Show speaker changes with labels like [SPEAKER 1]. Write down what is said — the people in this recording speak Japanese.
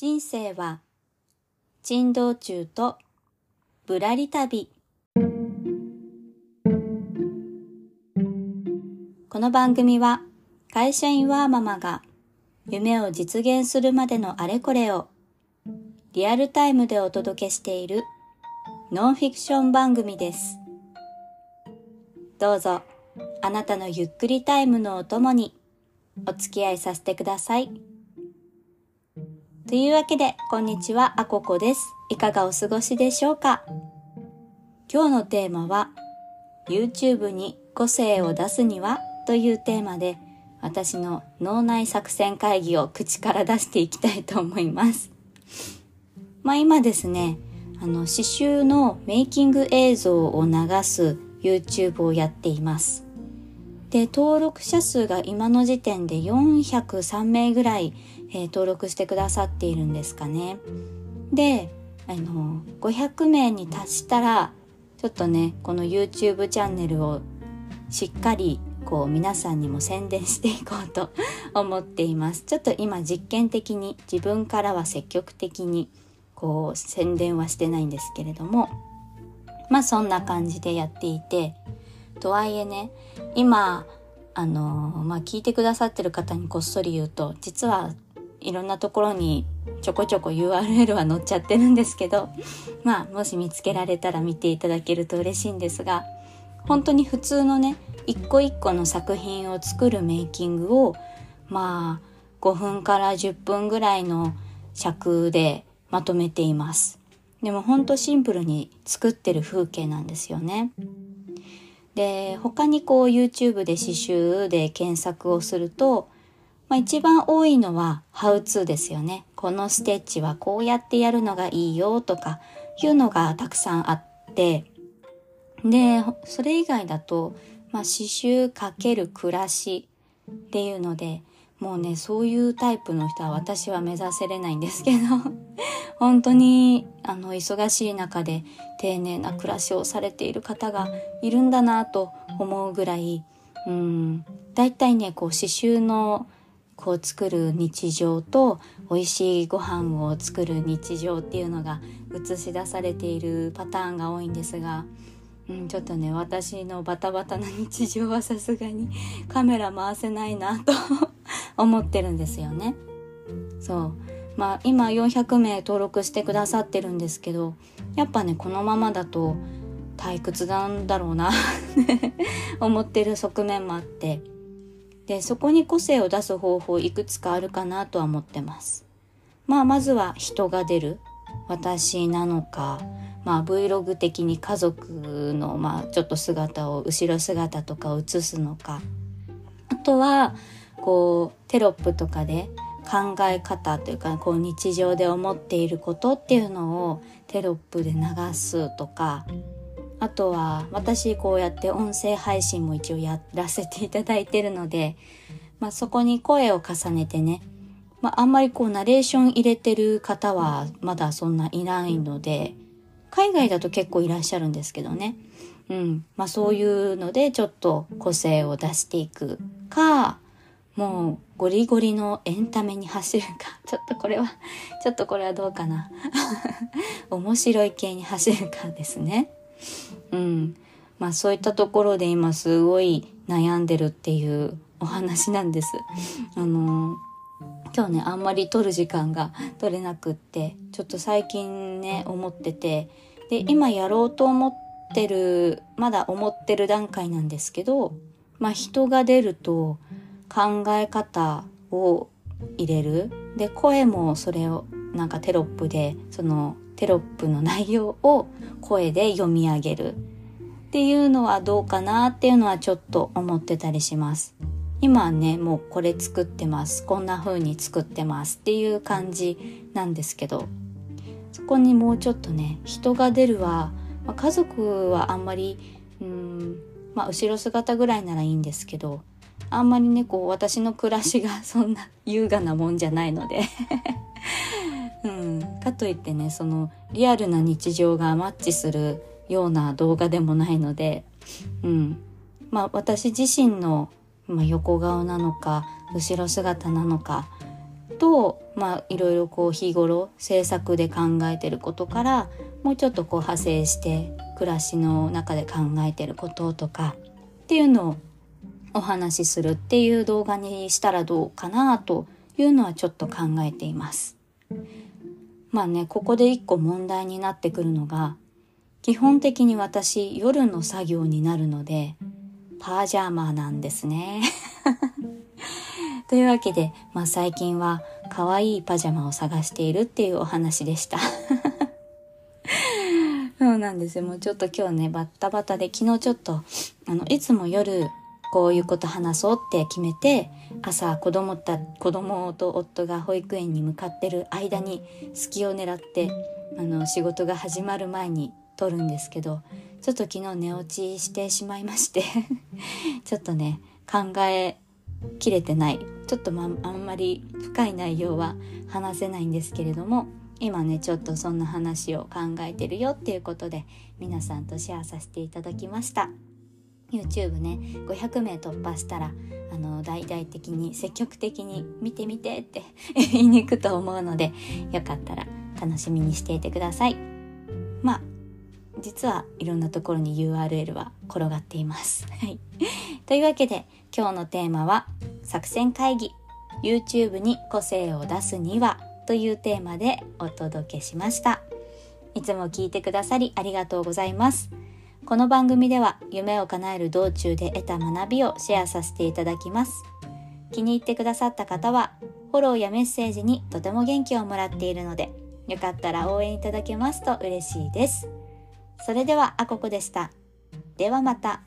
[SPEAKER 1] 人生は珍道中とぶらり旅この番組は会社員ワーママが夢を実現するまでのあれこれをリアルタイムでお届けしているノンフィクション番組です。どうぞあなたのゆっくりタイムのお供にお付き合いさせてください。というわけで、こんにちは、あここです。いかがお過ごしでしょうか？今日のテーマは、YouTube に個性を出すには？というテーマで、私の脳内作戦会議を口から出していきたいと思います。まあ今ですね、あの、刺繍のメイキング映像を流す YouTube をやっています。で、登録者数が今の時点で403名ぐらい、えー登録してくださっているんですかね。で、あの、500名に達したら、ちょっとね、この YouTube チャンネルをしっかり、こう、皆さんにも宣伝していこうと思っています。ちょっと今実験的に、自分からは積極的に、こう、宣伝はしてないんですけれども、まあそんな感じでやっていて、とはいえね、今、あのまあ、聞いてくださってる方にこっそり言うと、実はいろんなところにちょこちょこ URL は載っちゃってるんですけど、まあ、もし見つけられたら見ていただけると嬉しいんですが、本当に普通のね、一個一個の作品を作るメイキングを、まあ、5分から10分ぐらいの尺でまとめています。でも本当シンプルに作ってる風景なんですよね。で、他にこう YouTube で刺繍で検索をすると、まあ一番多いのは How to ですよね。このステッチはこうやってやるのがいいよとかいうのがたくさんあって、で、それ以外だと、まあ刺繍かける暮らしっていうので、もうね、そういうタイプの人は私は目指せれないんですけど、本当に、あの、忙しい中で丁寧な暮らしをされている方がいるんだなと思うぐらい、うん、大体ね、こう、刺繍の、こう、作る日常と、美味しいご飯を作る日常っていうのが映し出されているパターンが多いんですが、うん、ちょっとね、私のバタバタな日常はさすがにカメラ回せないなと 思ってるんですよね。そう。まあ今400名登録してくださってるんですけど、やっぱね、このままだと退屈なんだろうな思ってる側面もあって。で、そこに個性を出す方法いくつかあるかなとは思ってます。まあまずは人が出る。私なのか、まあ Vlog 的に家族のまあちょっと姿を、後ろ姿とかを映すのか。あとは、こう、テロップとかで考え方というか、こう日常で思っていることっていうのをテロップで流すとか、あとは私こうやって音声配信も一応やらせていただいてるので、まあそこに声を重ねてね、まああんまりこうナレーション入れてる方はまだそんないないので、海外だと結構いらっしゃるんですけどね。うん。まあそういうのでちょっと個性を出していくか、もうゴリゴリのエンタメに走るか。ちょっとこれは、ちょっとこれはどうかな。面白い系に走るかですね。うん。まあそういったところで今すごい悩んでるっていうお話なんです。あの、今日ね、あんまり撮る時間が取れなくって、ちょっと最近ね、思ってて、で、今やろうと思ってる、まだ思ってる段階なんですけど、まあ人が出ると考え方を入れる。で、声もそれをなんかテロップで、そのテロップの内容を声で読み上げる。っていうのはどうかなっていうのはちょっと思ってたりします。今はね、もうこれ作ってます。こんな風に作ってますっていう感じなんですけど、そこにもうちょっとね、人が出るは、まあ、家族はあんまり、うん、まあ後ろ姿ぐらいならいいんですけど、あんまりね、こう私の暮らしがそんな優雅なもんじゃないので、うん、かといってね、そのリアルな日常がマッチするような動画でもないので、うん、まあ私自身の、まあ、横顔なのか後ろ姿なのかとまあいろいろこう日頃制作で考えてることからもうちょっとこう派生して暮らしの中で考えてることとかっていうのをお話しするっていう動画にしたらどうかなというのはちょっと考えています。まあねここで一個問題になってくるのが基本的に私夜の作業になるのでパージャマなんですね。というわけで、まあ、最近は可愛いパジャマを探しているっていうお話でした。そうなんですよ。もうちょっと今日ね、バッタバタで、昨日ちょっと、あの、いつも夜、こういうこと話そうって決めて、朝子供た、子供と夫が保育園に向かってる間に隙を狙って、あの、仕事が始まる前に撮るんですけど、ちょっと昨日寝落ちしてしまいまして ちょっとね、考えきれてない。ちょっと、まあんまり深い内容は話せないんですけれども今ねちょっとそんな話を考えてるよっていうことで皆さんとシェアさせていただきました。YouTube ね500名突破したらあの大々的に積極的に見てみてって 言いに行くと思うのでよかったら楽しみにしていてください。まあ実はいろんなところに URL は転がっています。はい、というわけで今日のテーマは作戦会議。YouTube に個性を出すにはというテーマでお届けしました。いつも聞いてくださりありがとうございます。この番組では夢を叶える道中で得た学びをシェアさせていただきます。気に入ってくださった方はフォローやメッセージにとても元気をもらっているのでよかったら応援いただけますと嬉しいです。それではあここでした。ではまた。